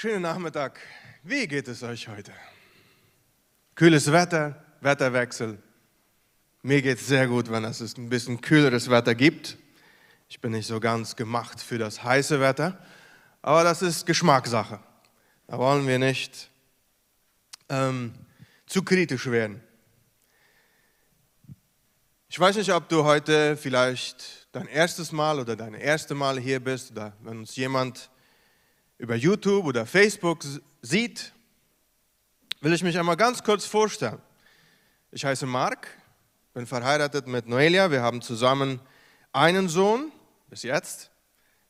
Schönen Nachmittag. Wie geht es euch heute? Kühles Wetter, Wetterwechsel. Mir geht es sehr gut, wenn es ein bisschen kühleres Wetter gibt. Ich bin nicht so ganz gemacht für das heiße Wetter, aber das ist Geschmackssache. Da wollen wir nicht ähm, zu kritisch werden. Ich weiß nicht, ob du heute vielleicht dein erstes Mal oder deine erste Mal hier bist oder wenn uns jemand über YouTube oder Facebook sieht, will ich mich einmal ganz kurz vorstellen. Ich heiße Marc, bin verheiratet mit Noelia. Wir haben zusammen einen Sohn, bis jetzt,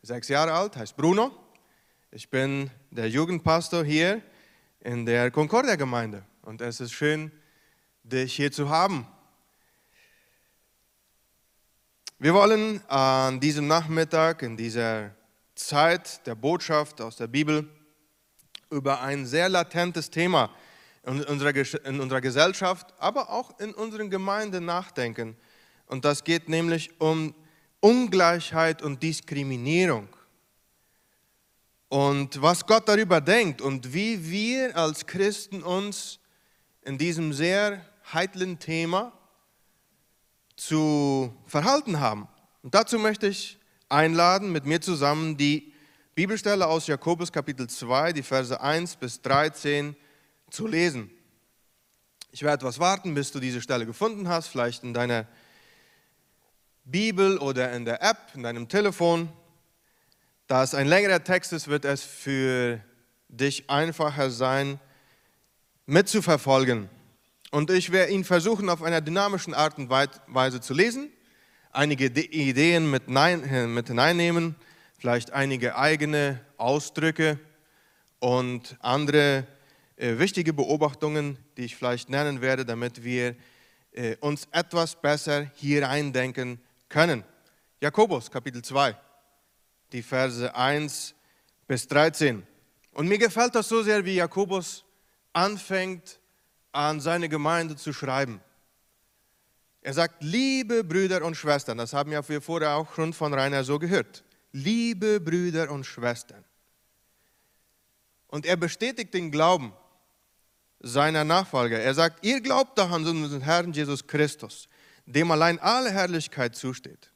sechs Jahre alt, heißt Bruno. Ich bin der Jugendpastor hier in der Concordia-Gemeinde und es ist schön, dich hier zu haben. Wir wollen an diesem Nachmittag, in dieser Zeit der Botschaft aus der Bibel, über ein sehr latentes Thema in unserer, in unserer Gesellschaft, aber auch in unseren Gemeinden nachdenken. Und das geht nämlich um Ungleichheit und Diskriminierung. Und was Gott darüber denkt und wie wir als Christen uns in diesem sehr heitlen Thema zu verhalten haben. Und dazu möchte ich einladen, mit mir zusammen die Bibelstelle aus Jakobus Kapitel 2, die Verse 1 bis 13 zu lesen. Ich werde etwas warten, bis du diese Stelle gefunden hast, vielleicht in deiner Bibel oder in der App, in deinem Telefon. Da es ein längerer Text ist, wird es für dich einfacher sein, mitzuverfolgen. Und ich werde ihn versuchen, auf einer dynamischen Art und Weise zu lesen, einige Ideen mit, nein, mit hineinnehmen, vielleicht einige eigene Ausdrücke und andere äh, wichtige Beobachtungen, die ich vielleicht nennen werde, damit wir äh, uns etwas besser hier reindenken können. Jakobus Kapitel 2, die Verse 1 bis 13. Und mir gefällt das so sehr, wie Jakobus anfängt, an seine Gemeinde zu schreiben. Er sagt, liebe Brüder und Schwestern, das haben wir vorher auch schon von Rainer so gehört, liebe Brüder und Schwestern. Und er bestätigt den Glauben seiner Nachfolger. Er sagt, ihr glaubt doch an unseren Herrn Jesus Christus, dem allein alle Herrlichkeit zusteht.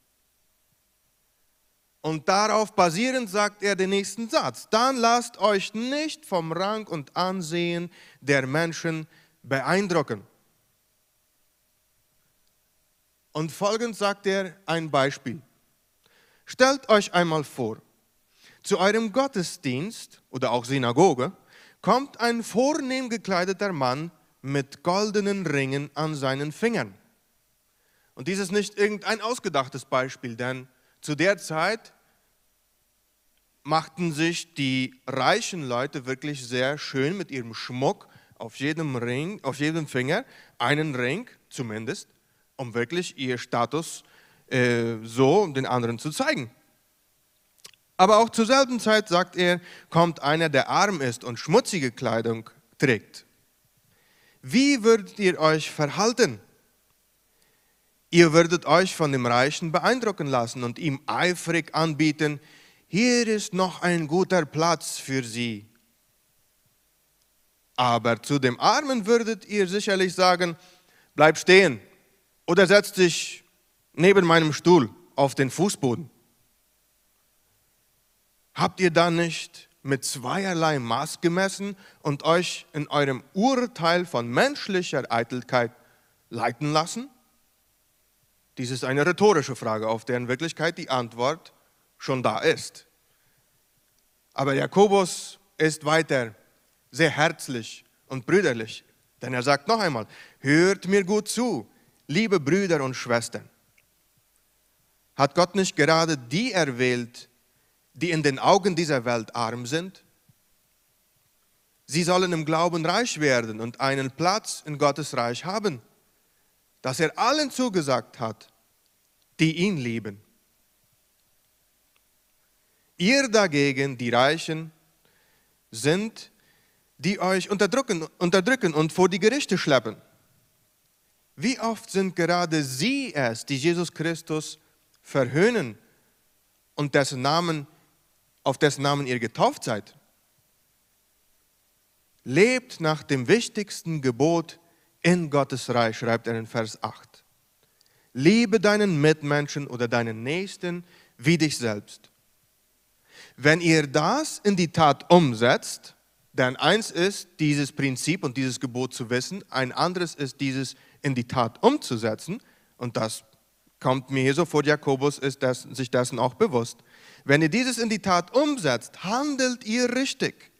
Und darauf basierend sagt er den nächsten Satz, dann lasst euch nicht vom Rang und Ansehen der Menschen beeindrucken. Und folgend sagt er ein Beispiel. Stellt euch einmal vor, zu eurem Gottesdienst oder auch Synagoge kommt ein vornehm gekleideter Mann mit goldenen Ringen an seinen Fingern. Und dies ist nicht irgendein ausgedachtes Beispiel, denn zu der Zeit machten sich die reichen Leute wirklich sehr schön mit ihrem Schmuck auf jedem Ring, auf jedem Finger einen Ring zumindest, um wirklich ihr Status äh, so den anderen zu zeigen. Aber auch zur selben Zeit, sagt er, kommt einer, der arm ist und schmutzige Kleidung trägt. Wie würdet ihr euch verhalten? Ihr würdet euch von dem Reichen beeindrucken lassen und ihm eifrig anbieten, hier ist noch ein guter Platz für Sie. Aber zu dem Armen würdet ihr sicherlich sagen, bleib stehen oder setz dich neben meinem Stuhl auf den Fußboden. Habt ihr da nicht mit zweierlei Maß gemessen und euch in eurem Urteil von menschlicher Eitelkeit leiten lassen? Dies ist eine rhetorische Frage, auf deren Wirklichkeit die Antwort schon da ist. Aber Jakobus ist weiter sehr herzlich und brüderlich. Denn er sagt noch einmal, hört mir gut zu, liebe Brüder und Schwestern. Hat Gott nicht gerade die erwählt, die in den Augen dieser Welt arm sind? Sie sollen im Glauben reich werden und einen Platz in Gottes Reich haben, dass er allen zugesagt hat, die ihn lieben. Ihr dagegen, die Reichen, sind die euch unterdrücken, unterdrücken und vor die Gerichte schleppen. Wie oft sind gerade sie es, die Jesus Christus verhöhnen und dessen Namen, auf dessen Namen ihr getauft seid? lebt nach dem wichtigsten Gebot in Gottes Reich, schreibt er in Vers 8. Liebe deinen Mitmenschen oder deinen Nächsten wie dich selbst. Wenn ihr das in die Tat umsetzt, denn eins ist, dieses Prinzip und dieses Gebot zu wissen, ein anderes ist, dieses in die Tat umzusetzen. Und das kommt mir hier so vor, Jakobus ist das, sich dessen auch bewusst. Wenn ihr dieses in die Tat umsetzt, handelt ihr richtig.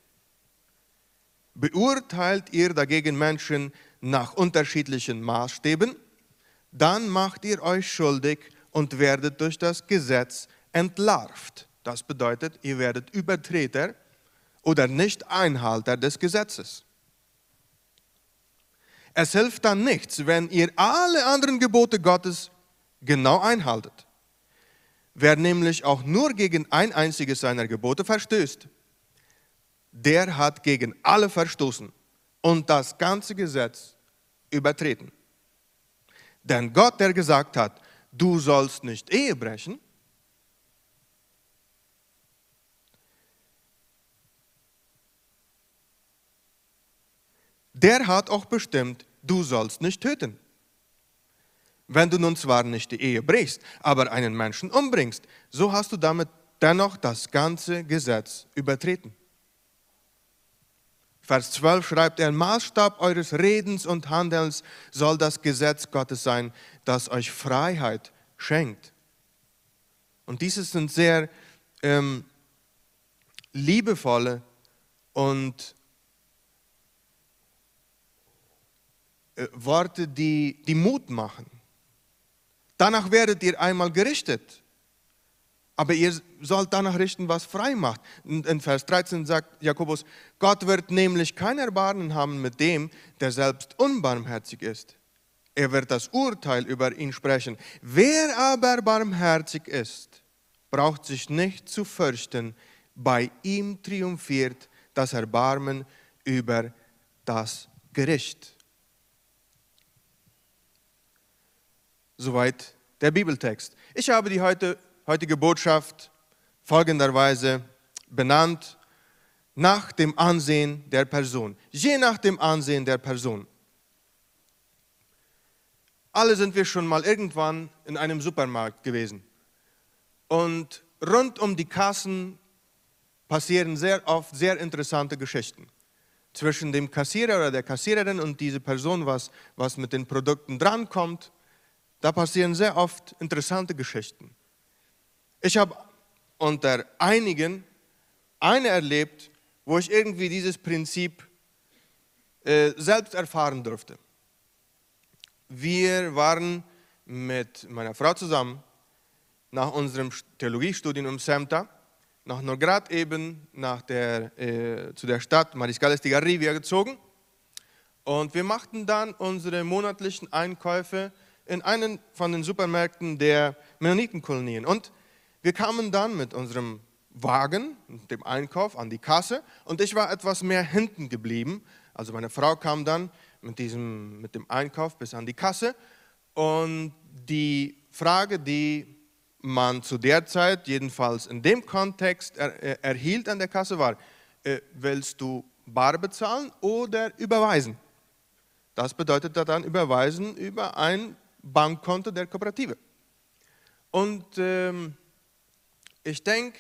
Beurteilt ihr dagegen Menschen nach unterschiedlichen Maßstäben, dann macht ihr euch schuldig und werdet durch das Gesetz entlarvt. Das bedeutet, ihr werdet Übertreter oder Nicht-Einhalter des Gesetzes. Es hilft dann nichts, wenn ihr alle anderen Gebote Gottes genau einhaltet. Wer nämlich auch nur gegen ein einziges seiner Gebote verstößt, der hat gegen alle verstoßen und das ganze Gesetz übertreten. Denn Gott, der gesagt hat, du sollst nicht Ehe brechen, der hat auch bestimmt, du sollst nicht töten. Wenn du nun zwar nicht die Ehe brichst, aber einen Menschen umbringst, so hast du damit dennoch das ganze Gesetz übertreten. Vers 12 schreibt er, Maßstab eures Redens und Handelns soll das Gesetz Gottes sein, das euch Freiheit schenkt. Und dieses sind sehr ähm, liebevolle und äh, Worte, die, die Mut machen. Danach werdet ihr einmal gerichtet. Aber ihr sollt danach richten, was frei macht. In Vers 13 sagt Jakobus, Gott wird nämlich kein Erbarmen haben mit dem, der selbst unbarmherzig ist. Er wird das Urteil über ihn sprechen. Wer aber barmherzig ist, braucht sich nicht zu fürchten. Bei ihm triumphiert das Erbarmen über das Gericht. Soweit der Bibeltext. Ich habe die heute, heutige Botschaft folgenderweise benannt nach dem Ansehen der Person. Je nach dem Ansehen der Person. Alle sind wir schon mal irgendwann in einem Supermarkt gewesen. Und rund um die Kassen passieren sehr oft sehr interessante Geschichten. Zwischen dem Kassierer oder der Kassiererin und diese Person, was, was mit den Produkten drankommt. Da passieren sehr oft interessante Geschichten. Ich habe unter einigen eine erlebt, wo ich irgendwie dieses Prinzip äh, selbst erfahren durfte. Wir waren mit meiner Frau zusammen nach unserem Theologiestudium im SEMTA nach nur gerade eben nach der, äh, zu der Stadt Mariscales de Garrivia gezogen und wir machten dann unsere monatlichen Einkäufe in einen von den Supermärkten der Mennonitenkolonien. Und wir kamen dann mit unserem Wagen, dem Einkauf, an die Kasse und ich war etwas mehr hinten geblieben. Also meine Frau kam dann mit, diesem, mit dem Einkauf bis an die Kasse und die Frage, die man zu der Zeit, jedenfalls in dem Kontext, er, er, erhielt an der Kasse war, äh, willst du bar bezahlen oder überweisen? Das bedeutet dann überweisen über ein Bankkonto der Kooperative. Und ähm, ich denke,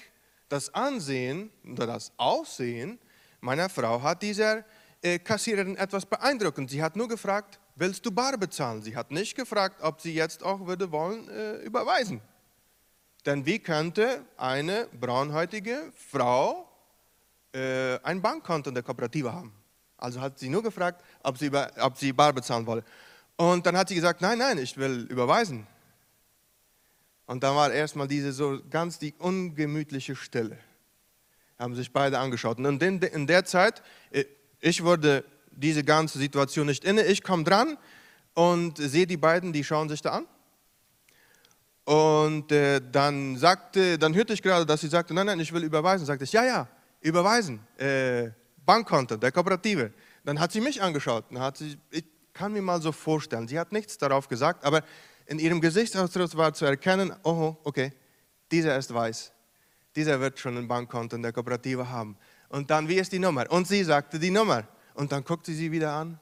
das Ansehen oder das Aussehen meiner Frau hat dieser äh, Kassiererin etwas beeindruckt. Sie hat nur gefragt, willst du bar bezahlen? Sie hat nicht gefragt, ob sie jetzt auch würde wollen äh, überweisen. Denn wie könnte eine braunhäutige Frau äh, ein Bankkonto in der Kooperative haben? Also hat sie nur gefragt, ob sie, über, ob sie bar bezahlen wolle. Und dann hat sie gesagt, nein, nein, ich will überweisen. Und dann war erstmal diese so ganz die ungemütliche Stille. Haben sich beide angeschaut. Und in, in der Zeit, ich wurde diese ganze Situation nicht inne. Ich komme dran und sehe die beiden, die schauen sich da an. Und äh, dann sagte, dann hörte ich gerade, dass sie sagte, nein, nein, ich will überweisen. Sagte ich, ja, ja, überweisen, äh, Bankkonto der Kooperative. Dann hat sie mich angeschaut. Dann hat sie, ich, kann mir mal so vorstellen, sie hat nichts darauf gesagt, aber in ihrem Gesichtsausdruck war zu erkennen, oh, okay, dieser ist weiß. Dieser wird schon ein Bankkonto in der Kooperative haben. Und dann, wie ist die Nummer? Und sie sagte die Nummer. Und dann guckt sie wieder an.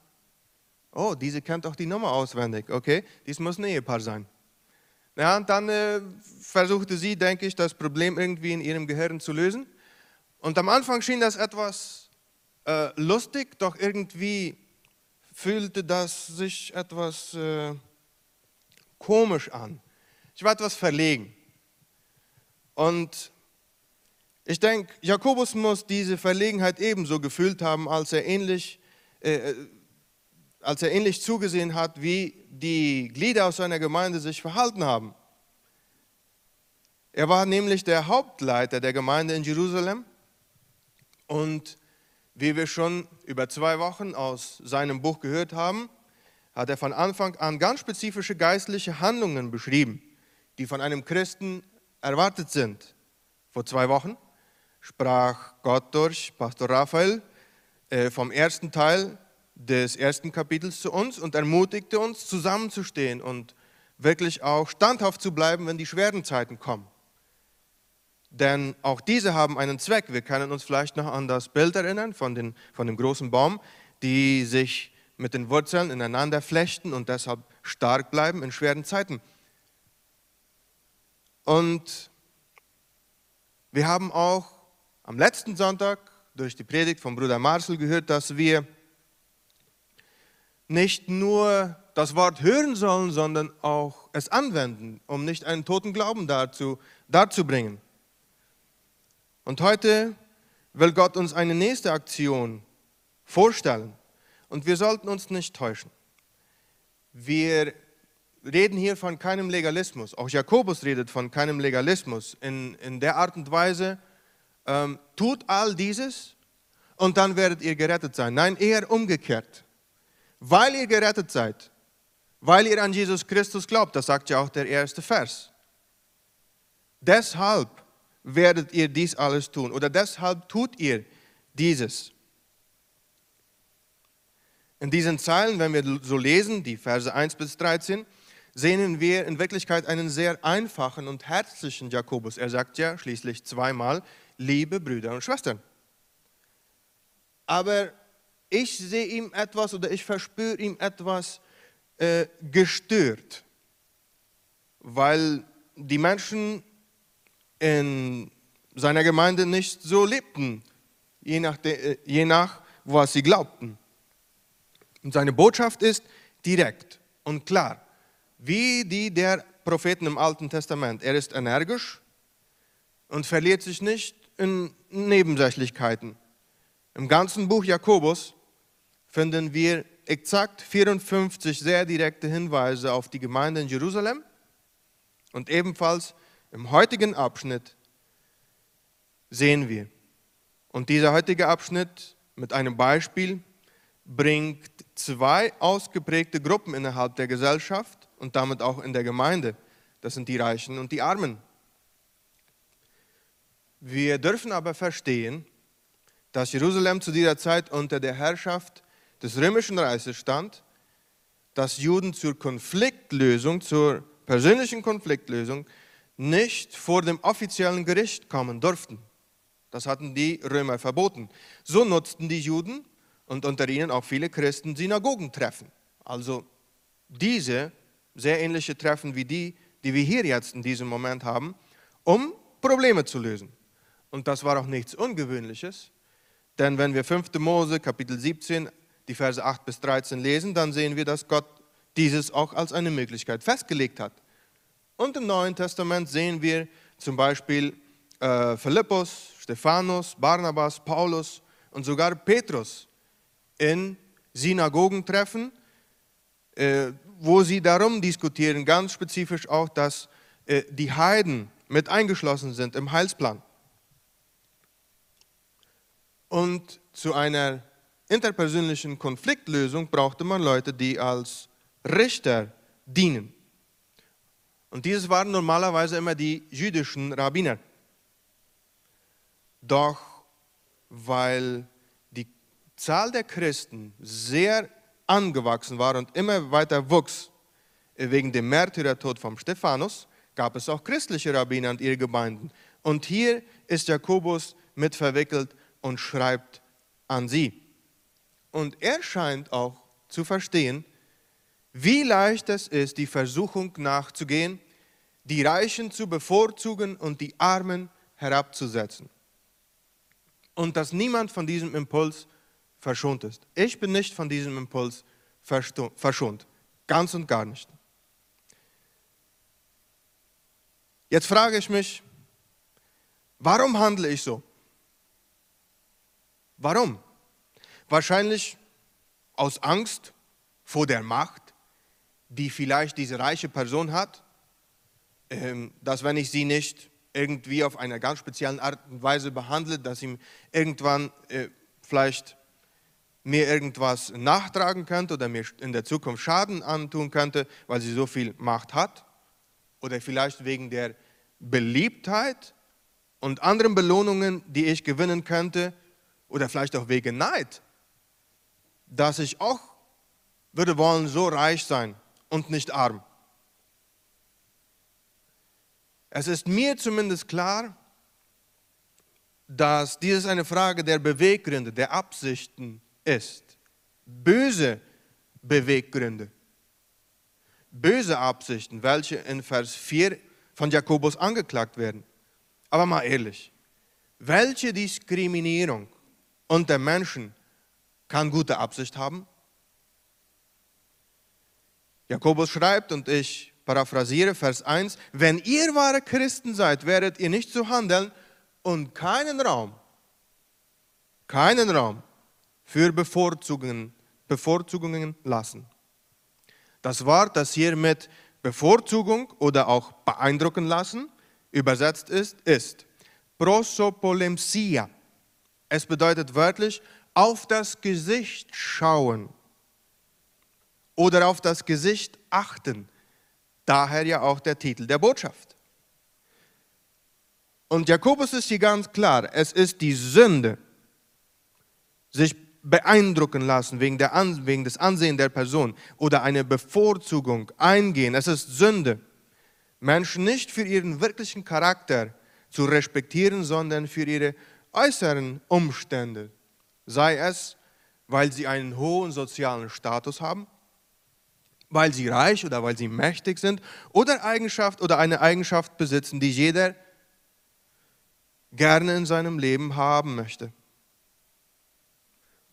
Oh, diese kennt doch die Nummer auswendig. Okay, dies muss ein Ehepaar sein. Ja, und dann äh, versuchte sie, denke ich, das Problem irgendwie in ihrem Gehirn zu lösen. Und am Anfang schien das etwas äh, lustig, doch irgendwie fühlte das sich etwas äh, komisch an. Ich war etwas verlegen. Und ich denke, Jakobus muss diese Verlegenheit ebenso gefühlt haben, als er ähnlich, äh, äh, als er ähnlich zugesehen hat, wie die Glieder aus seiner Gemeinde sich verhalten haben. Er war nämlich der Hauptleiter der Gemeinde in Jerusalem und wie wir schon über zwei Wochen aus seinem Buch gehört haben, hat er von Anfang an ganz spezifische geistliche Handlungen beschrieben, die von einem Christen erwartet sind. Vor zwei Wochen sprach Gott durch Pastor Raphael äh, vom ersten Teil des ersten Kapitels zu uns und ermutigte uns, zusammenzustehen und wirklich auch standhaft zu bleiben, wenn die schweren Zeiten kommen. Denn auch diese haben einen Zweck. Wir können uns vielleicht noch an das Bild erinnern von, den, von dem großen Baum, die sich mit den Wurzeln ineinander flechten und deshalb stark bleiben in schweren Zeiten. Und wir haben auch am letzten Sonntag durch die Predigt von Bruder Marcel gehört, dass wir nicht nur das Wort hören sollen, sondern auch es anwenden, um nicht einen toten Glauben dazu, darzubringen. Und heute will Gott uns eine nächste Aktion vorstellen. Und wir sollten uns nicht täuschen. Wir reden hier von keinem Legalismus. Auch Jakobus redet von keinem Legalismus. In, in der Art und Weise, ähm, tut all dieses und dann werdet ihr gerettet sein. Nein, eher umgekehrt. Weil ihr gerettet seid, weil ihr an Jesus Christus glaubt, das sagt ja auch der erste Vers. Deshalb werdet ihr dies alles tun oder deshalb tut ihr dieses. In diesen Zeilen, wenn wir so lesen, die Verse 1 bis 13, sehen wir in Wirklichkeit einen sehr einfachen und herzlichen Jakobus. Er sagt ja schließlich zweimal, liebe Brüder und Schwestern. Aber ich sehe ihm etwas oder ich verspüre ihm etwas äh, gestört, weil die Menschen in seiner Gemeinde nicht so lebten, je nach, de, je nach was sie glaubten. Und seine Botschaft ist direkt und klar, wie die der Propheten im Alten Testament. Er ist energisch und verliert sich nicht in Nebensächlichkeiten. Im ganzen Buch Jakobus finden wir exakt 54 sehr direkte Hinweise auf die Gemeinde in Jerusalem und ebenfalls im heutigen Abschnitt sehen wir. Und dieser heutige Abschnitt mit einem Beispiel bringt zwei ausgeprägte Gruppen innerhalb der Gesellschaft und damit auch in der Gemeinde. Das sind die Reichen und die Armen. Wir dürfen aber verstehen, dass Jerusalem zu dieser Zeit unter der Herrschaft des römischen Reiches stand, dass Juden zur Konfliktlösung, zur persönlichen Konfliktlösung nicht vor dem offiziellen Gericht kommen durften. Das hatten die Römer verboten. So nutzten die Juden und unter ihnen auch viele Christen Synagogentreffen. Also diese sehr ähnliche Treffen wie die, die wir hier jetzt in diesem Moment haben, um Probleme zu lösen. Und das war auch nichts Ungewöhnliches, denn wenn wir 5. Mose Kapitel 17, die Verse 8 bis 13 lesen, dann sehen wir, dass Gott dieses auch als eine Möglichkeit festgelegt hat. Und im Neuen Testament sehen wir zum Beispiel äh, Philippus, Stephanus, Barnabas, Paulus und sogar Petrus in Synagogen treffen, äh, wo sie darum diskutieren, ganz spezifisch auch, dass äh, die Heiden mit eingeschlossen sind im Heilsplan. Und zu einer interpersönlichen Konfliktlösung brauchte man Leute, die als Richter dienen. Und dieses waren normalerweise immer die jüdischen Rabbiner. Doch weil die Zahl der Christen sehr angewachsen war und immer weiter wuchs wegen dem Märtyrertod von Stephanus, gab es auch christliche Rabbiner und ihre Gemeinden. Und hier ist Jakobus mit verwickelt und schreibt an sie. und er scheint auch zu verstehen, wie leicht es ist, die Versuchung nachzugehen, die Reichen zu bevorzugen und die Armen herabzusetzen. Und dass niemand von diesem Impuls verschont ist. Ich bin nicht von diesem Impuls verschont. Ganz und gar nicht. Jetzt frage ich mich, warum handle ich so? Warum? Wahrscheinlich aus Angst vor der Macht, die vielleicht diese reiche Person hat, ähm, dass wenn ich sie nicht irgendwie auf eine ganz spezielle Art und Weise behandle, dass ihm irgendwann äh, vielleicht mir irgendwas nachtragen könnte oder mir in der Zukunft Schaden antun könnte, weil sie so viel Macht hat. Oder vielleicht wegen der Beliebtheit und anderen Belohnungen, die ich gewinnen könnte. Oder vielleicht auch wegen Neid, dass ich auch würde wollen so reich sein und nicht arm. Es ist mir zumindest klar, dass dies eine Frage der Beweggründe, der Absichten ist. Böse Beweggründe. Böse Absichten, welche in Vers 4 von Jakobus angeklagt werden. Aber mal ehrlich, welche Diskriminierung unter Menschen kann gute Absicht haben? Jakobus schreibt, und ich paraphrasiere Vers 1, wenn ihr wahre Christen seid, werdet ihr nicht so handeln und keinen Raum, keinen Raum für Bevorzugungen, Bevorzugungen lassen. Das Wort, das hier mit Bevorzugung oder auch beeindrucken lassen übersetzt ist, ist prosopolemsia. Es bedeutet wörtlich auf das Gesicht schauen oder auf das Gesicht achten. Daher ja auch der Titel der Botschaft. Und Jakobus ist hier ganz klar, es ist die Sünde, sich beeindrucken lassen wegen, der, wegen des Ansehens der Person oder eine Bevorzugung eingehen. Es ist Sünde, Menschen nicht für ihren wirklichen Charakter zu respektieren, sondern für ihre äußeren Umstände. Sei es, weil sie einen hohen sozialen Status haben, weil sie reich oder weil sie mächtig sind oder Eigenschaft oder eine Eigenschaft besitzen, die jeder gerne in seinem Leben haben möchte.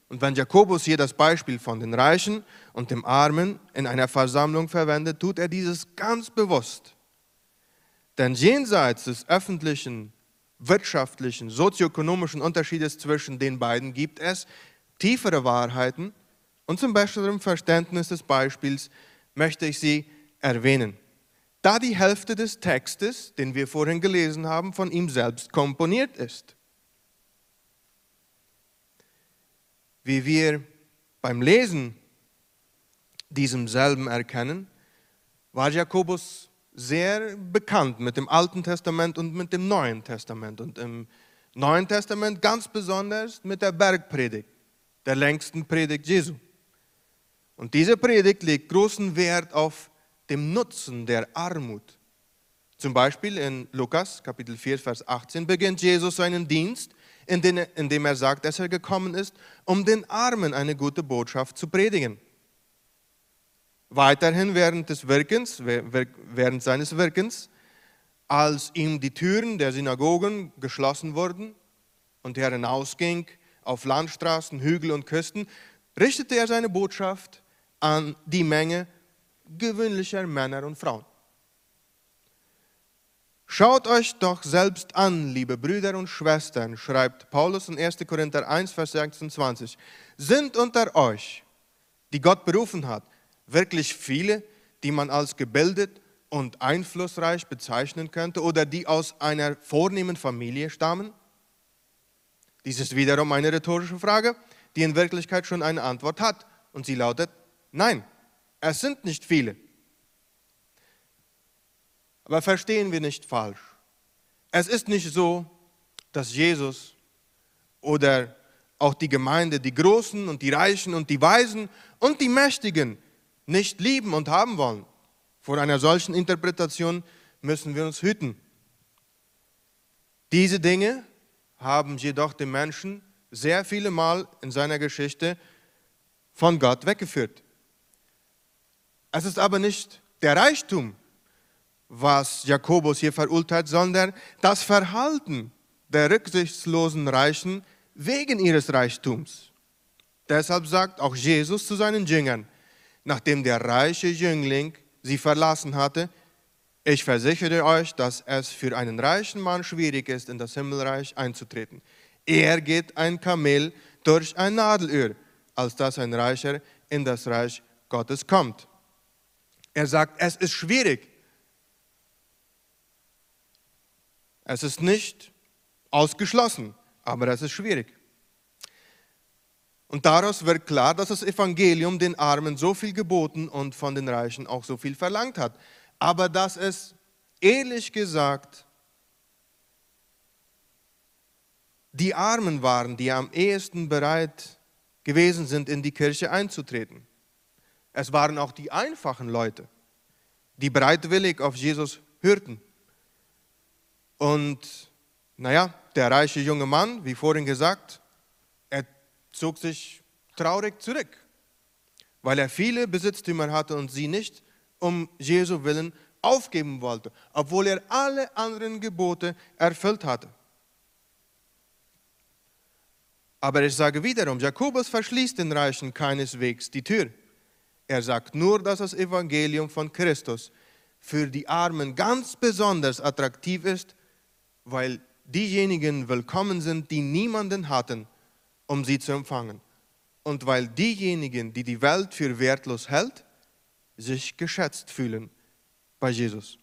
Und wenn Jakobus hier das Beispiel von den Reichen und dem Armen in einer Versammlung verwendet, tut er dieses ganz bewusst. Denn jenseits des öffentlichen, wirtschaftlichen, sozioökonomischen Unterschiedes zwischen den beiden gibt es tiefere Wahrheiten und zum besseren Verständnis des Beispiels möchte ich sie erwähnen. Da die Hälfte des Textes, den wir vorhin gelesen haben, von ihm selbst komponiert ist. Wie wir beim Lesen diesem selben erkennen, war Jakobus sehr bekannt mit dem Alten Testament und mit dem Neuen Testament. Und im Neuen Testament ganz besonders mit der Bergpredigt, der längsten Predigt Jesu. Und diese Predigt legt großen Wert auf den Nutzen der Armut. Zum Beispiel in Lukas Kapitel 4, Vers 18 beginnt Jesus seinen Dienst, indem er sagt, dass er gekommen ist, um den Armen eine gute Botschaft zu predigen. Weiterhin während des Wirkens, während seines Wirkens, als ihm die Türen der Synagogen geschlossen wurden und er hinausging auf Landstraßen, Hügel und Küsten, richtete er seine Botschaft an die Menge gewöhnlicher Männer und Frauen. Schaut euch doch selbst an, liebe Brüder und Schwestern, schreibt Paulus in 1. Korinther 1, Vers 26. Sind unter euch, die Gott berufen hat, wirklich viele, die man als gebildet und einflussreich bezeichnen könnte oder die aus einer vornehmen Familie stammen? Dies ist wiederum eine rhetorische Frage, die in Wirklichkeit schon eine Antwort hat. Und sie lautet, Nein, es sind nicht viele. Aber verstehen wir nicht falsch. Es ist nicht so, dass Jesus oder auch die Gemeinde, die Großen und die Reichen und die Weisen und die Mächtigen nicht lieben und haben wollen. Vor einer solchen Interpretation müssen wir uns hüten. Diese Dinge haben jedoch den Menschen sehr viele Mal in seiner Geschichte von Gott weggeführt. Es ist aber nicht der Reichtum, was Jakobus hier verurteilt, sondern das Verhalten der rücksichtslosen Reichen wegen ihres Reichtums. Deshalb sagt auch Jesus zu seinen Jüngern, nachdem der reiche Jüngling sie verlassen hatte, ich versichere euch, dass es für einen reichen Mann schwierig ist, in das Himmelreich einzutreten. Er geht ein Kamel durch ein Nadelöhr, als dass ein Reicher in das Reich Gottes kommt. Er sagt, es ist schwierig. Es ist nicht ausgeschlossen, aber es ist schwierig. Und daraus wird klar, dass das Evangelium den Armen so viel geboten und von den Reichen auch so viel verlangt hat. Aber dass es ehrlich gesagt die Armen waren, die am ehesten bereit gewesen sind, in die Kirche einzutreten. Es waren auch die einfachen Leute, die bereitwillig auf Jesus hörten. Und naja, der reiche junge Mann, wie vorhin gesagt, zog sich traurig zurück, weil er viele Besitztümer hatte und sie nicht um Jesu willen aufgeben wollte, obwohl er alle anderen Gebote erfüllt hatte. Aber ich sage wiederum, Jakobus verschließt den Reichen keineswegs die Tür. Er sagt nur, dass das Evangelium von Christus für die Armen ganz besonders attraktiv ist, weil diejenigen willkommen sind, die niemanden hatten um sie zu empfangen. Und weil diejenigen, die die Welt für wertlos hält, sich geschätzt fühlen bei Jesus.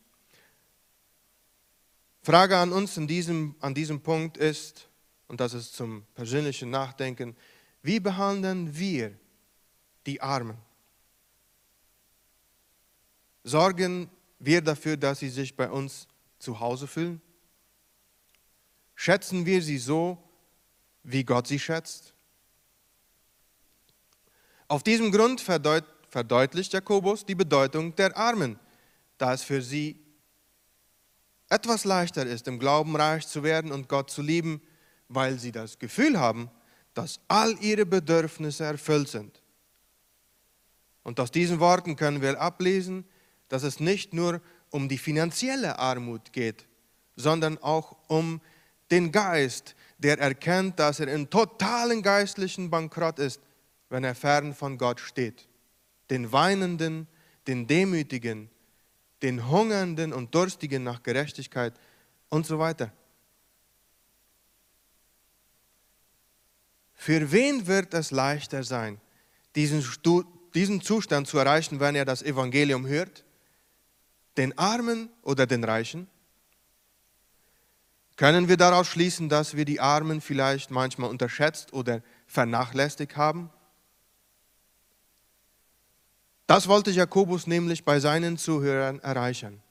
Frage an uns in diesem, an diesem Punkt ist, und das ist zum persönlichen Nachdenken, wie behandeln wir die Armen? Sorgen wir dafür, dass sie sich bei uns zu Hause fühlen? Schätzen wir sie so, wie Gott sie schätzt? Auf diesem Grund verdeut verdeutlicht Jakobus die Bedeutung der Armen, da es für sie etwas leichter ist, im Glauben reich zu werden und Gott zu lieben, weil sie das Gefühl haben, dass all ihre Bedürfnisse erfüllt sind. Und aus diesen Worten können wir ablesen, dass es nicht nur um die finanzielle Armut geht, sondern auch um den Geist, der erkennt, dass er in totalen geistlichen Bankrott ist, wenn er fern von Gott steht. Den Weinenden, den Demütigen, den Hungernden und Durstigen nach Gerechtigkeit und so weiter. Für wen wird es leichter sein, diesen, diesen Zustand zu erreichen, wenn er das Evangelium hört? Den Armen oder den Reichen? Können wir daraus schließen, dass wir die Armen vielleicht manchmal unterschätzt oder vernachlässigt haben? Das wollte Jakobus nämlich bei seinen Zuhörern erreichen.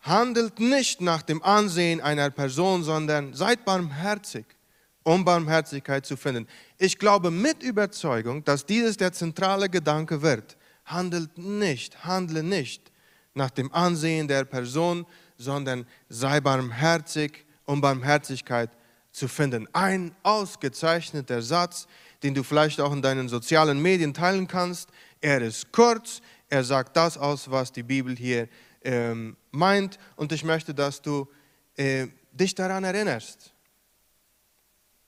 Handelt nicht nach dem Ansehen einer Person, sondern seid barmherzig, um Barmherzigkeit zu finden. Ich glaube mit Überzeugung, dass dieses der zentrale Gedanke wird. Handelt nicht, handle nicht nach dem Ansehen der Person, sondern sei barmherzig, um Barmherzigkeit zu finden. Ein ausgezeichneter Satz, den du vielleicht auch in deinen sozialen Medien teilen kannst. Er ist kurz, er sagt das aus, was die Bibel hier ähm, meint und ich möchte, dass du äh, dich daran erinnerst.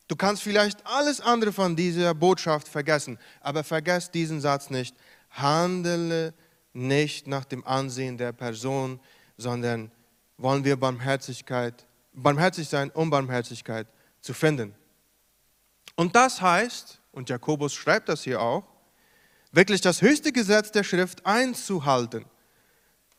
Du kannst vielleicht alles andere von dieser Botschaft vergessen, aber vergesst diesen Satz nicht. Handele nicht nach dem Ansehen der Person, sondern wollen wir Barmherzigkeit, barmherzig sein, um Barmherzigkeit zu finden. Und das heißt, und Jakobus schreibt das hier auch, wirklich das höchste Gesetz der Schrift einzuhalten,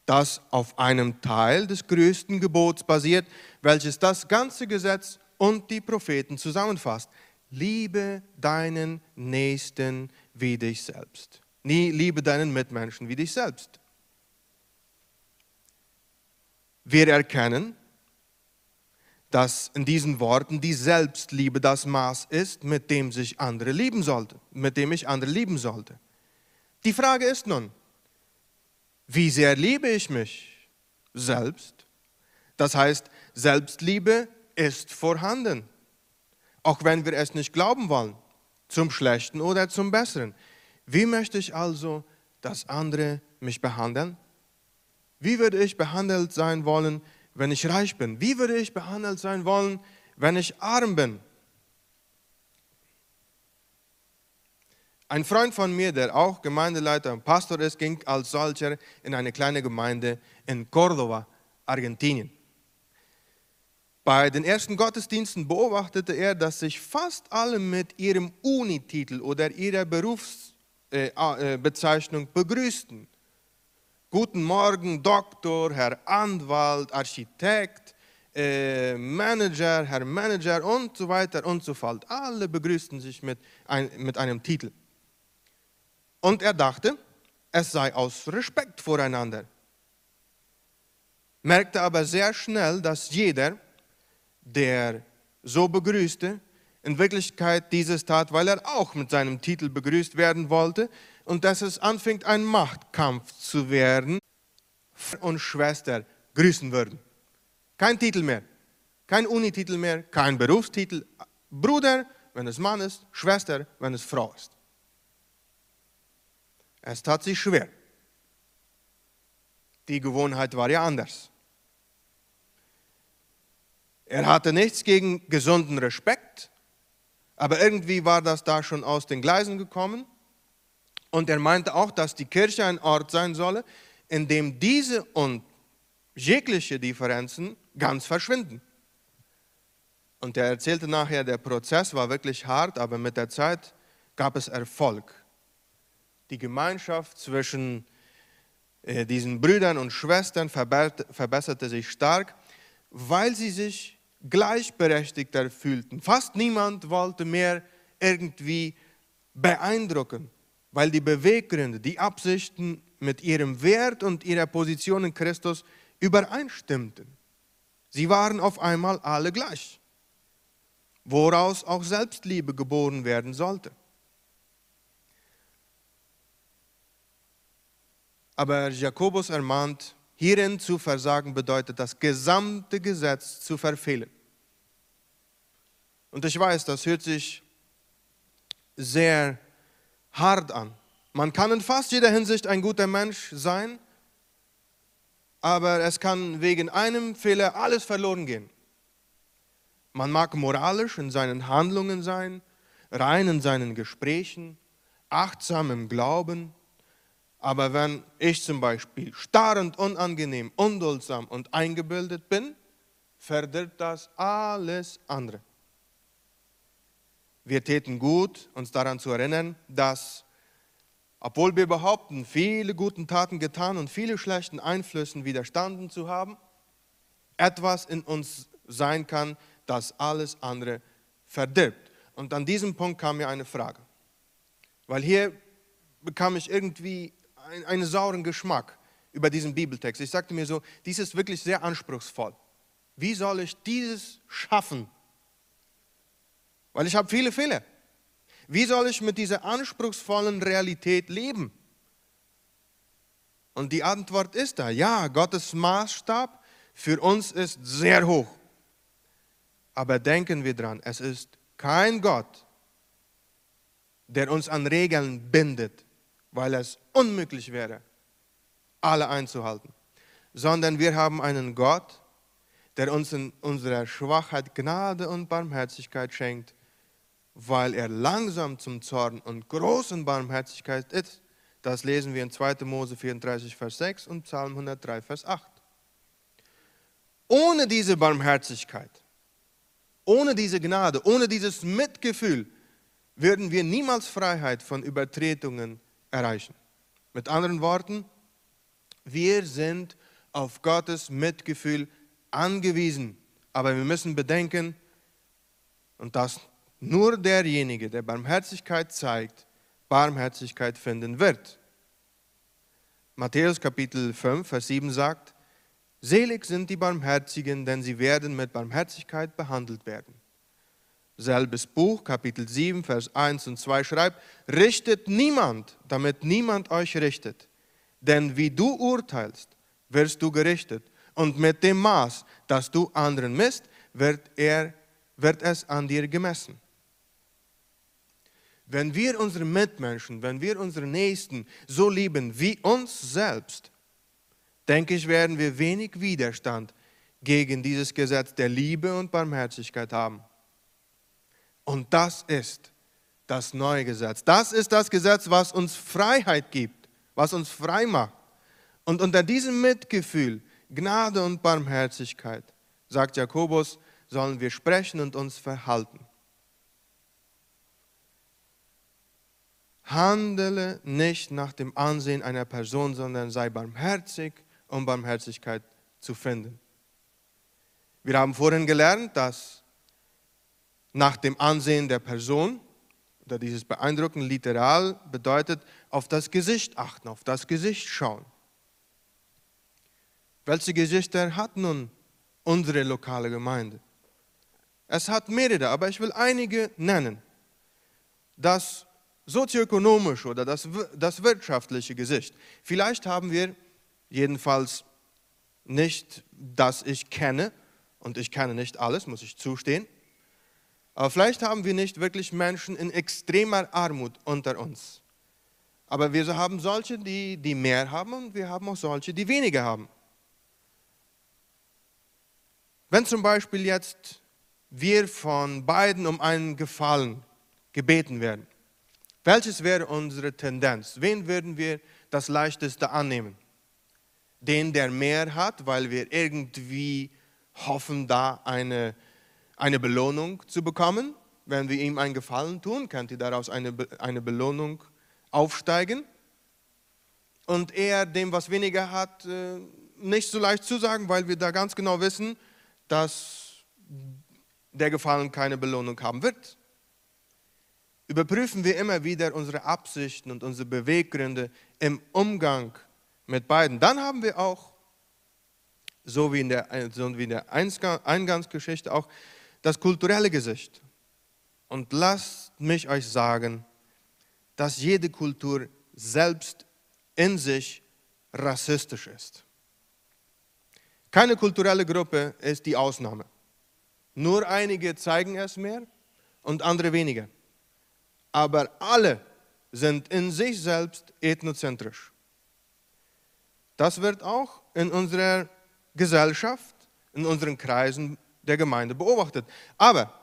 das auf einem Teil des größten Gebots basiert, welches das ganze Gesetz und die Propheten zusammenfasst. Liebe deinen Nächsten wie dich selbst. Nie liebe deinen Mitmenschen wie dich selbst. Wir erkennen, dass in diesen Worten die Selbstliebe das Maß ist, mit dem sich andere lieben sollte, mit dem ich andere lieben sollte. Die Frage ist nun, wie sehr liebe ich mich selbst? Das heißt, Selbstliebe ist vorhanden, auch wenn wir es nicht glauben wollen. zum Schlechten oder zum Besseren. Wie möchte ich also, dass andere mich behandeln? Wie würde ich behandelt sein wollen, wenn ich reich bin? Wie würde ich behandelt sein wollen, wenn ich arm bin? Ein Freund von mir, der auch Gemeindeleiter und Pastor ist, ging als solcher in eine kleine Gemeinde in Córdoba, Argentinien. Bei den ersten Gottesdiensten beobachtete er, dass sich fast alle mit ihrem Unititel oder ihrer Berufsbezeichnung äh, begrüßten. Guten Morgen, Doktor, Herr Anwalt, Architekt, äh, Manager, Herr Manager und so weiter und so fort. Alle begrüßten sich mit, ein, mit einem Titel. Und er dachte, es sei aus Respekt voreinander. Merkte aber sehr schnell, dass jeder, der so begrüßte, in Wirklichkeit dieses tat, weil er auch mit seinem Titel begrüßt werden wollte und dass es anfing, ein Machtkampf zu werden und Schwester grüßen würden. Kein Titel mehr, kein Unititel mehr, kein Berufstitel. Bruder, wenn es Mann ist, Schwester, wenn es Frau ist. Es tat sich schwer. Die Gewohnheit war ja anders. Er hatte nichts gegen gesunden Respekt, aber irgendwie war das da schon aus den Gleisen gekommen. Und er meinte auch, dass die Kirche ein Ort sein solle, in dem diese und jegliche Differenzen ganz verschwinden. Und er erzählte nachher, der Prozess war wirklich hart, aber mit der Zeit gab es Erfolg die Gemeinschaft zwischen äh, diesen Brüdern und Schwestern verbesserte sich stark, weil sie sich gleichberechtigter fühlten. Fast niemand wollte mehr irgendwie beeindrucken, weil die Beweggründe, die Absichten mit ihrem Wert und ihrer Position in Christus übereinstimmten. Sie waren auf einmal alle gleich, woraus auch Selbstliebe geboren werden sollte. Aber Jakobus ermahnt, hierin zu versagen bedeutet, das gesamte Gesetz zu verfehlen. Und ich weiß, das hört sich sehr hart an. Man kann in fast jeder Hinsicht ein guter Mensch sein, aber es kann wegen einem Fehler alles verloren gehen. Man mag moralisch in seinen Handlungen sein, rein in seinen Gesprächen, achtsam im Glauben, aber wenn ich zum Beispiel starrend, unangenehm, unduldsam und eingebildet bin, verdirbt das alles andere. Wir täten gut, uns daran zu erinnern, dass, obwohl wir behaupten, viele guten Taten getan und viele schlechten Einflüssen widerstanden zu haben, etwas in uns sein kann, das alles andere verdirbt. Und an diesem Punkt kam mir eine Frage. Weil hier bekam ich irgendwie einen sauren Geschmack über diesen Bibeltext. Ich sagte mir so, dies ist wirklich sehr anspruchsvoll. Wie soll ich dieses schaffen? Weil ich habe viele Fehler. Wie soll ich mit dieser anspruchsvollen Realität leben? Und die Antwort ist da, ja, Gottes Maßstab für uns ist sehr hoch. Aber denken wir dran, es ist kein Gott, der uns an Regeln bindet, weil es unmöglich wäre, alle einzuhalten, sondern wir haben einen Gott, der uns in unserer Schwachheit Gnade und Barmherzigkeit schenkt, weil er langsam zum Zorn und großen Barmherzigkeit ist. Das lesen wir in 2. Mose 34, Vers 6 und Psalm 103, Vers 8. Ohne diese Barmherzigkeit, ohne diese Gnade, ohne dieses Mitgefühl würden wir niemals Freiheit von Übertretungen erreichen. Mit anderen Worten, wir sind auf Gottes Mitgefühl angewiesen. Aber wir müssen bedenken, und dass nur derjenige, der Barmherzigkeit zeigt, Barmherzigkeit finden wird. Matthäus Kapitel 5, Vers 7 sagt, Selig sind die Barmherzigen, denn sie werden mit Barmherzigkeit behandelt werden. Selbes Buch, Kapitel 7, Vers 1 und 2 schreibt, richtet niemand, damit niemand euch richtet. Denn wie du urteilst, wirst du gerichtet. Und mit dem Maß, das du anderen misst, wird, er, wird es an dir gemessen. Wenn wir unsere Mitmenschen, wenn wir unsere Nächsten so lieben wie uns selbst, denke ich, werden wir wenig Widerstand gegen dieses Gesetz der Liebe und Barmherzigkeit haben. Und das ist das neue Gesetz. Das ist das Gesetz, was uns Freiheit gibt, was uns frei macht. Und unter diesem Mitgefühl, Gnade und Barmherzigkeit, sagt Jakobus, sollen wir sprechen und uns verhalten. Handele nicht nach dem Ansehen einer Person, sondern sei barmherzig, um Barmherzigkeit zu finden. Wir haben vorhin gelernt, dass nach dem Ansehen der Person oder dieses Beeindrucken literal bedeutet auf das Gesicht achten, auf das Gesicht schauen. Welche Gesichter hat nun unsere lokale Gemeinde? Es hat mehrere, aber ich will einige nennen. Das sozioökonomische oder das, das wirtschaftliche Gesicht. Vielleicht haben wir jedenfalls nicht, das ich kenne, und ich kenne nicht alles, muss ich zustehen, aber vielleicht haben wir nicht wirklich Menschen in extremer Armut unter uns. Aber wir haben solche, die, die mehr haben und wir haben auch solche, die weniger haben. Wenn zum Beispiel jetzt wir von beiden um einen Gefallen gebeten werden, welches wäre unsere Tendenz? Wen würden wir das leichteste annehmen? Den, der mehr hat, weil wir irgendwie hoffen, da eine, eine Belohnung zu bekommen? Wenn wir ihm einen Gefallen tun, könnte daraus eine, eine Belohnung aufsteigen. Und er, dem, was weniger hat, äh, nicht so leicht zusagen, weil wir da ganz genau wissen, dass der Gefallen keine Belohnung haben wird. Überprüfen wir immer wieder unsere Absichten und unsere Beweggründe im Umgang mit beiden. Dann haben wir auch, so wie in der, so wie in der Eingangsgeschichte, auch das kulturelle Gesicht. Und lasst mich euch sagen, dass jede Kultur selbst in sich rassistisch ist. Keine kulturelle Gruppe ist die Ausnahme. Nur einige zeigen es mehr und andere weniger. Aber alle sind in sich selbst ethnozentrisch. Das wird auch in unserer Gesellschaft, in unseren Kreisen der Gemeinde beobachtet. Aber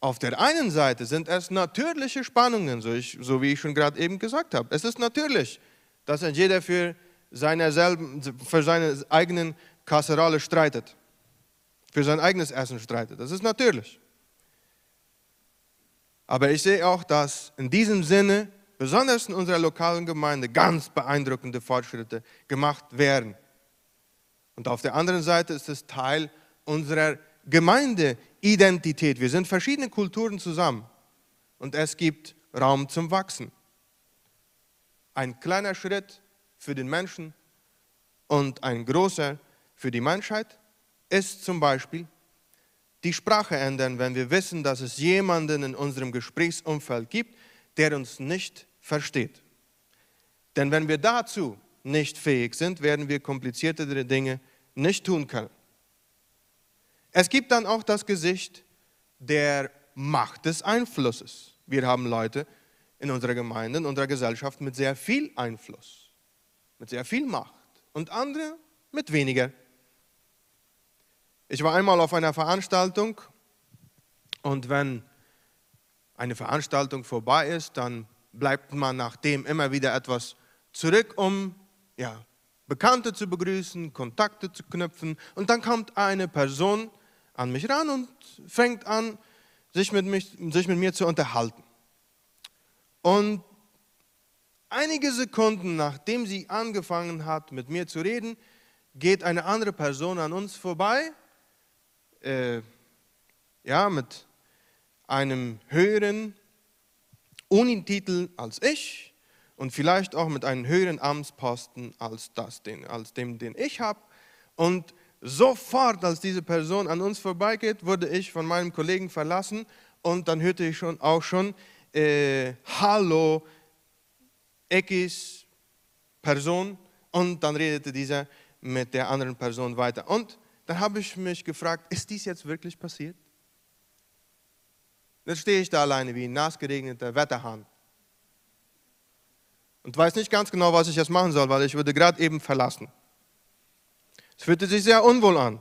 auf der einen Seite sind es natürliche Spannungen, so, ich, so wie ich schon gerade eben gesagt habe. Es ist natürlich, dass jeder für seine, selben, für seine eigenen Kasserole streitet, für sein eigenes Essen streitet. Das ist natürlich. Aber ich sehe auch, dass in diesem Sinne, besonders in unserer lokalen Gemeinde, ganz beeindruckende Fortschritte gemacht werden. Und auf der anderen Seite ist es Teil unserer Gemeindeidentität. Wir sind verschiedene Kulturen zusammen und es gibt Raum zum Wachsen. Ein kleiner Schritt für den Menschen und ein großer für die Menschheit ist zum Beispiel die Sprache ändern, wenn wir wissen, dass es jemanden in unserem Gesprächsumfeld gibt, der uns nicht versteht. Denn wenn wir dazu nicht fähig sind, werden wir kompliziertere Dinge nicht tun können. Es gibt dann auch das Gesicht der Macht des Einflusses. Wir haben Leute in unserer Gemeinde, in unserer Gesellschaft mit sehr viel Einfluss mit sehr viel Macht und andere mit weniger. Ich war einmal auf einer Veranstaltung und wenn eine Veranstaltung vorbei ist, dann bleibt man nachdem immer wieder etwas zurück, um ja, Bekannte zu begrüßen, Kontakte zu knüpfen. Und dann kommt eine Person an mich ran und fängt an, sich mit, mich, sich mit mir zu unterhalten. Und Einige Sekunden nachdem sie angefangen hat, mit mir zu reden, geht eine andere Person an uns vorbei, äh, ja, mit einem höheren Unititel als ich und vielleicht auch mit einem höheren Amtsposten als, das, den, als dem, den ich habe. Und sofort, als diese Person an uns vorbeigeht, wurde ich von meinem Kollegen verlassen und dann hörte ich schon, auch schon, äh, Hallo, X Person und dann redete dieser mit der anderen Person weiter. Und dann habe ich mich gefragt, ist dies jetzt wirklich passiert? Dann stehe ich da alleine wie ein nassgeregneter Wetterhahn und weiß nicht ganz genau, was ich jetzt machen soll, weil ich würde gerade eben verlassen. Es fühlte sich sehr unwohl an.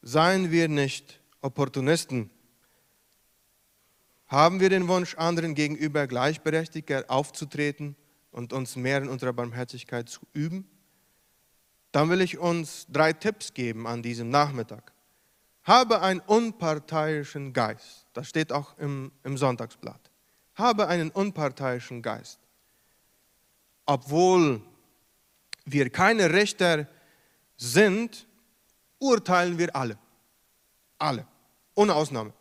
Seien wir nicht Opportunisten. Haben wir den Wunsch, anderen gegenüber gleichberechtigter aufzutreten und uns mehr in unserer Barmherzigkeit zu üben? Dann will ich uns drei Tipps geben an diesem Nachmittag. Habe einen unparteiischen Geist. Das steht auch im, im Sonntagsblatt. Habe einen unparteiischen Geist. Obwohl wir keine Richter sind, urteilen wir alle. Alle. Ohne Ausnahme.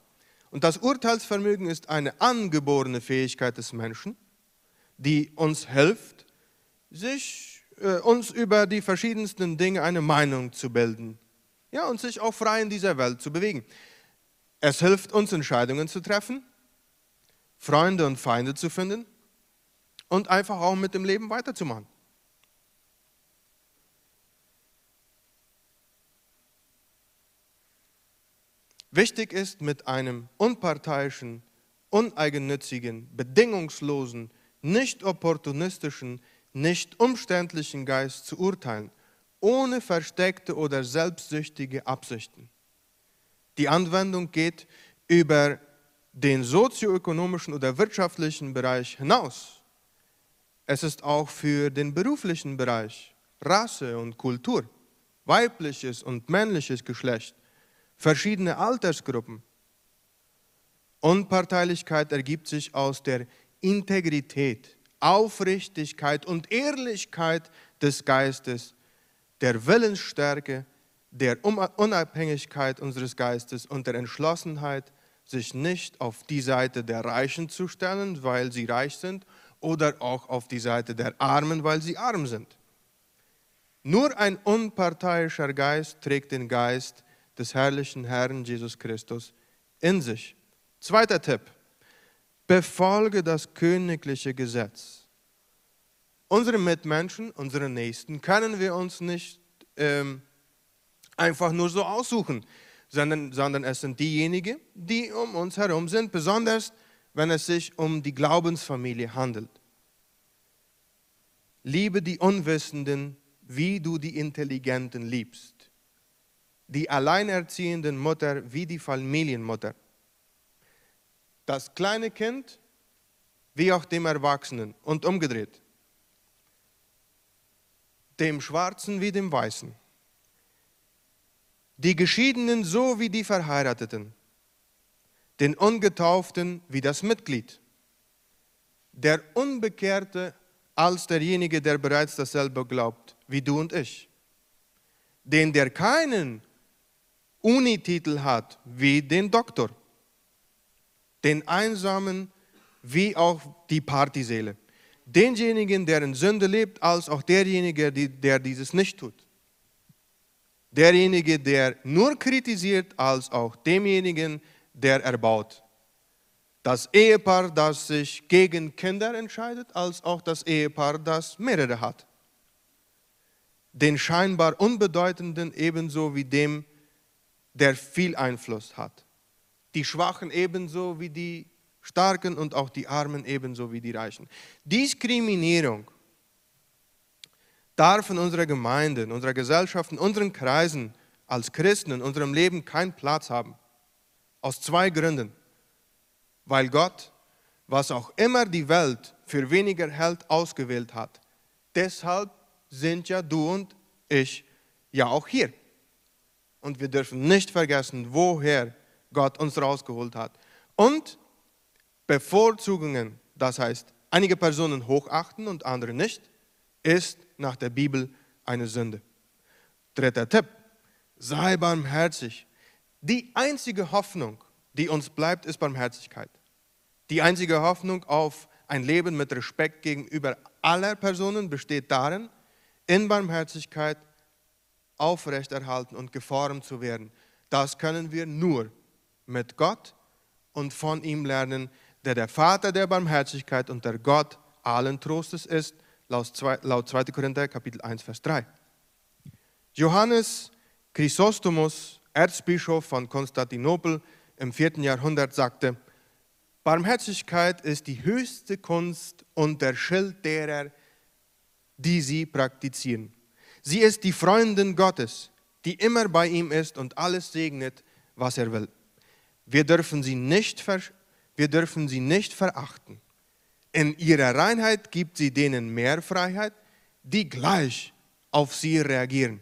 Und das Urteilsvermögen ist eine angeborene Fähigkeit des Menschen, die uns hilft, sich, uns über die verschiedensten Dinge eine Meinung zu bilden ja, und sich auch frei in dieser Welt zu bewegen. Es hilft uns, Entscheidungen zu treffen, Freunde und Feinde zu finden und einfach auch mit dem Leben weiterzumachen. Wichtig ist, mit einem unparteiischen, uneigennützigen, bedingungslosen, nicht opportunistischen, nicht umständlichen Geist zu urteilen, ohne versteckte oder selbstsüchtige Absichten. Die Anwendung geht über den sozioökonomischen oder wirtschaftlichen Bereich hinaus. Es ist auch für den beruflichen Bereich, Rasse und Kultur, weibliches und männliches Geschlecht, verschiedene Altersgruppen. Unparteilichkeit ergibt sich aus der Integrität, Aufrichtigkeit und Ehrlichkeit des Geistes, der Willensstärke, der Unabhängigkeit unseres Geistes und der Entschlossenheit, sich nicht auf die Seite der Reichen zu stellen, weil sie reich sind, oder auch auf die Seite der Armen, weil sie arm sind. Nur ein unparteiischer Geist trägt den Geist des herrlichen Herrn Jesus Christus in sich. Zweiter Tipp. Befolge das königliche Gesetz. Unsere Mitmenschen, unsere Nächsten, können wir uns nicht ähm, einfach nur so aussuchen, sondern, sondern es sind diejenigen, die um uns herum sind, besonders wenn es sich um die Glaubensfamilie handelt. Liebe die Unwissenden, wie du die Intelligenten liebst die alleinerziehenden Mutter wie die Familienmutter. Das kleine Kind wie auch dem Erwachsenen und umgedreht. Dem Schwarzen wie dem Weißen. Die Geschiedenen so wie die Verheirateten. Den Ungetauften wie das Mitglied. Der Unbekehrte als derjenige, der bereits dasselbe glaubt, wie du und ich. Den, der keinen Unititel hat, wie den Doktor, den Einsamen wie auch die Partyseele, denjenigen, der in Sünde lebt, als auch derjenige, der dieses nicht tut. Derjenige, der nur kritisiert, als auch demjenigen, der erbaut. Das Ehepaar, das sich gegen Kinder entscheidet, als auch das Ehepaar, das mehrere hat. Den scheinbar Unbedeutenden ebenso wie dem, der viel Einfluss hat. Die Schwachen ebenso wie die Starken und auch die Armen ebenso wie die Reichen. Diskriminierung darf in unserer Gemeinde, in unserer Gesellschaft, in unseren Kreisen als Christen in unserem Leben keinen Platz haben. Aus zwei Gründen. Weil Gott, was auch immer die Welt für weniger hält, ausgewählt hat. Deshalb sind ja du und ich ja auch hier. Und wir dürfen nicht vergessen, woher Gott uns rausgeholt hat. Und Bevorzugungen, das heißt, einige Personen hochachten und andere nicht, ist nach der Bibel eine Sünde. Dritter Tipp, sei barmherzig. Die einzige Hoffnung, die uns bleibt, ist Barmherzigkeit. Die einzige Hoffnung auf ein Leben mit Respekt gegenüber aller Personen besteht darin, in Barmherzigkeit aufrechterhalten und geformt zu werden. Das können wir nur mit Gott und von ihm lernen, der der Vater der Barmherzigkeit und der Gott allen Trostes ist, laut 2. Korinther Kapitel 1, Vers 3. Johannes Chrysostomus, Erzbischof von Konstantinopel im vierten Jahrhundert sagte, Barmherzigkeit ist die höchste Kunst und der Schild derer, die sie praktizieren. Sie ist die Freundin Gottes, die immer bei ihm ist und alles segnet, was er will. Wir dürfen sie nicht, wir dürfen sie nicht verachten. In ihrer Reinheit gibt sie denen mehr Freiheit, die gleich auf sie reagieren.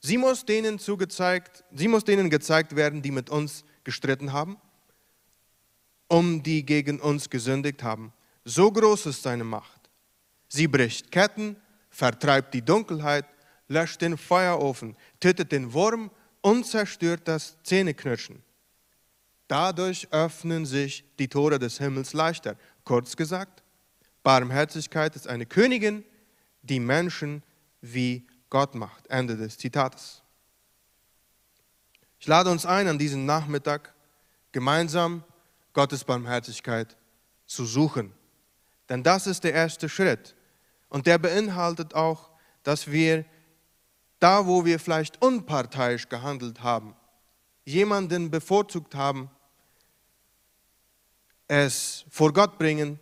Sie muss denen zugezeigt, sie muss denen gezeigt werden, die mit uns gestritten haben, um die gegen uns gesündigt haben. So groß ist seine Macht. Sie bricht Ketten, vertreibt die Dunkelheit, löscht den Feuerofen, tötet den Wurm und zerstört das Zähneknirschen. Dadurch öffnen sich die Tore des Himmels leichter. Kurz gesagt, Barmherzigkeit ist eine Königin, die Menschen wie Gott macht. Ende des Zitates. Ich lade uns ein, an diesem Nachmittag gemeinsam Gottes Barmherzigkeit zu suchen. Denn das ist der erste Schritt. Und der beinhaltet auch, dass wir da, wo wir vielleicht unparteiisch gehandelt haben, jemanden bevorzugt haben, es vor Gott bringen,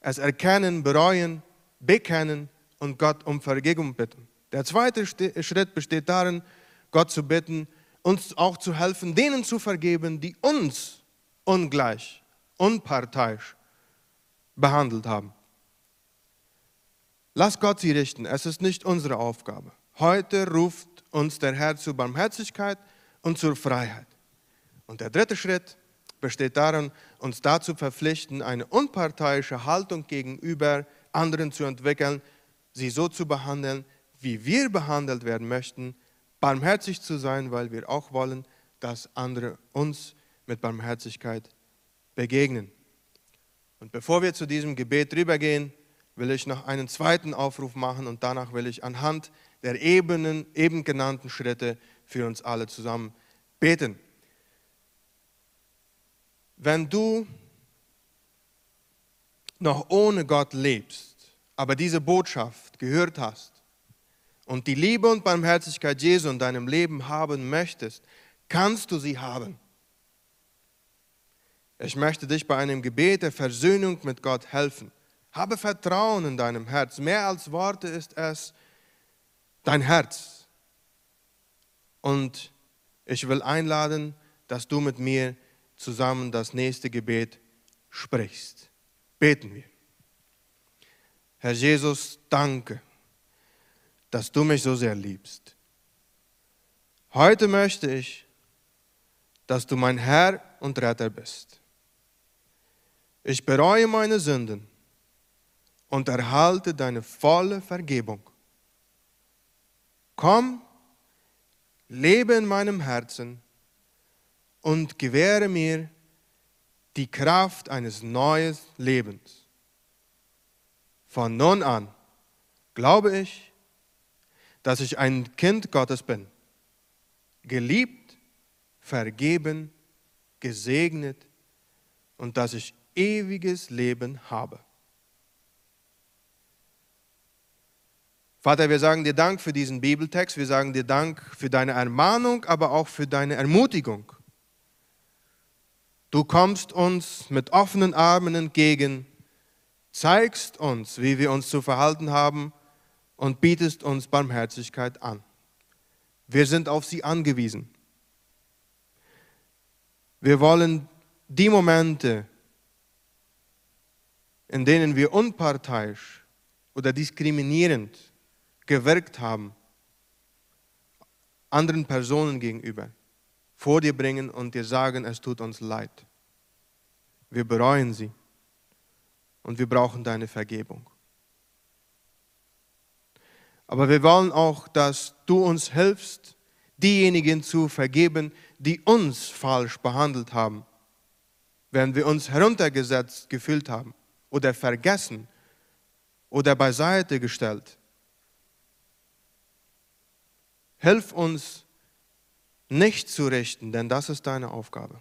es erkennen, bereuen, bekennen und Gott um Vergebung bitten. Der zweite Schritt besteht darin, Gott zu bitten, uns auch zu helfen, denen zu vergeben, die uns ungleich, unparteiisch behandelt haben. Lass Gott sie richten, es ist nicht unsere Aufgabe. Heute ruft uns der Herr zur Barmherzigkeit und zur Freiheit. Und der dritte Schritt besteht darin, uns dazu verpflichten, eine unparteiische Haltung gegenüber anderen zu entwickeln, sie so zu behandeln, wie wir behandelt werden möchten, barmherzig zu sein, weil wir auch wollen, dass andere uns mit Barmherzigkeit begegnen. Und bevor wir zu diesem Gebet rübergehen, will ich noch einen zweiten Aufruf machen und danach will ich anhand der Ebenen, eben genannten Schritte für uns alle zusammen beten. Wenn du noch ohne Gott lebst, aber diese Botschaft gehört hast und die Liebe und Barmherzigkeit Jesu in deinem Leben haben möchtest, kannst du sie haben. Ich möchte dich bei einem Gebet der Versöhnung mit Gott helfen. Habe Vertrauen in deinem Herz. Mehr als Worte ist es dein Herz. Und ich will einladen, dass du mit mir zusammen das nächste Gebet sprichst. Beten wir. Herr Jesus, danke dass du mich so sehr liebst. Heute möchte ich, dass du mein Herr und Retter bist. Ich bereue meine Sünden und erhalte deine volle Vergebung. Komm, lebe in meinem Herzen und gewähre mir die Kraft eines neuen Lebens. Von nun an glaube ich, dass ich ein Kind Gottes bin. Geliebt, vergeben, gesegnet und dass ich ewiges Leben habe. Vater, wir sagen dir Dank für diesen Bibeltext, wir sagen dir Dank für deine Ermahnung, aber auch für deine Ermutigung. Du kommst uns mit offenen Armen entgegen, zeigst uns, wie wir uns zu verhalten haben und bietest uns Barmherzigkeit an. Wir sind auf sie angewiesen. Wir wollen die Momente, in denen wir unparteiisch oder diskriminierend gewirkt haben, anderen Personen gegenüber, vor dir bringen und dir sagen, es tut uns leid. Wir bereuen sie und wir brauchen deine Vergebung. Aber wir wollen auch, dass du uns hilfst, diejenigen zu vergeben, die uns falsch behandelt haben, wenn wir uns heruntergesetzt gefühlt haben oder vergessen oder beiseite gestellt. Hilf uns nicht zu richten, denn das ist deine Aufgabe.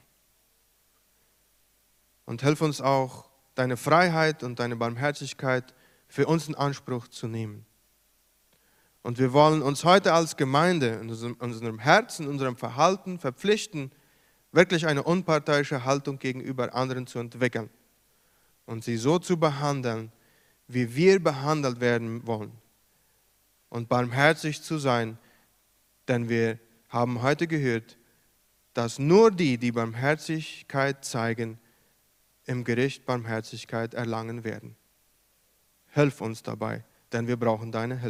Und hilf uns auch, deine Freiheit und deine Barmherzigkeit für uns in Anspruch zu nehmen. Und wir wollen uns heute als Gemeinde in unserem Herzen, in unserem Verhalten verpflichten, wirklich eine unparteiische Haltung gegenüber anderen zu entwickeln und sie so zu behandeln, wie wir behandelt werden wollen. Und barmherzig zu sein, denn wir haben heute gehört, dass nur die, die Barmherzigkeit zeigen, im Gericht Barmherzigkeit erlangen werden. Hilf uns dabei, denn wir brauchen deine Hilfe.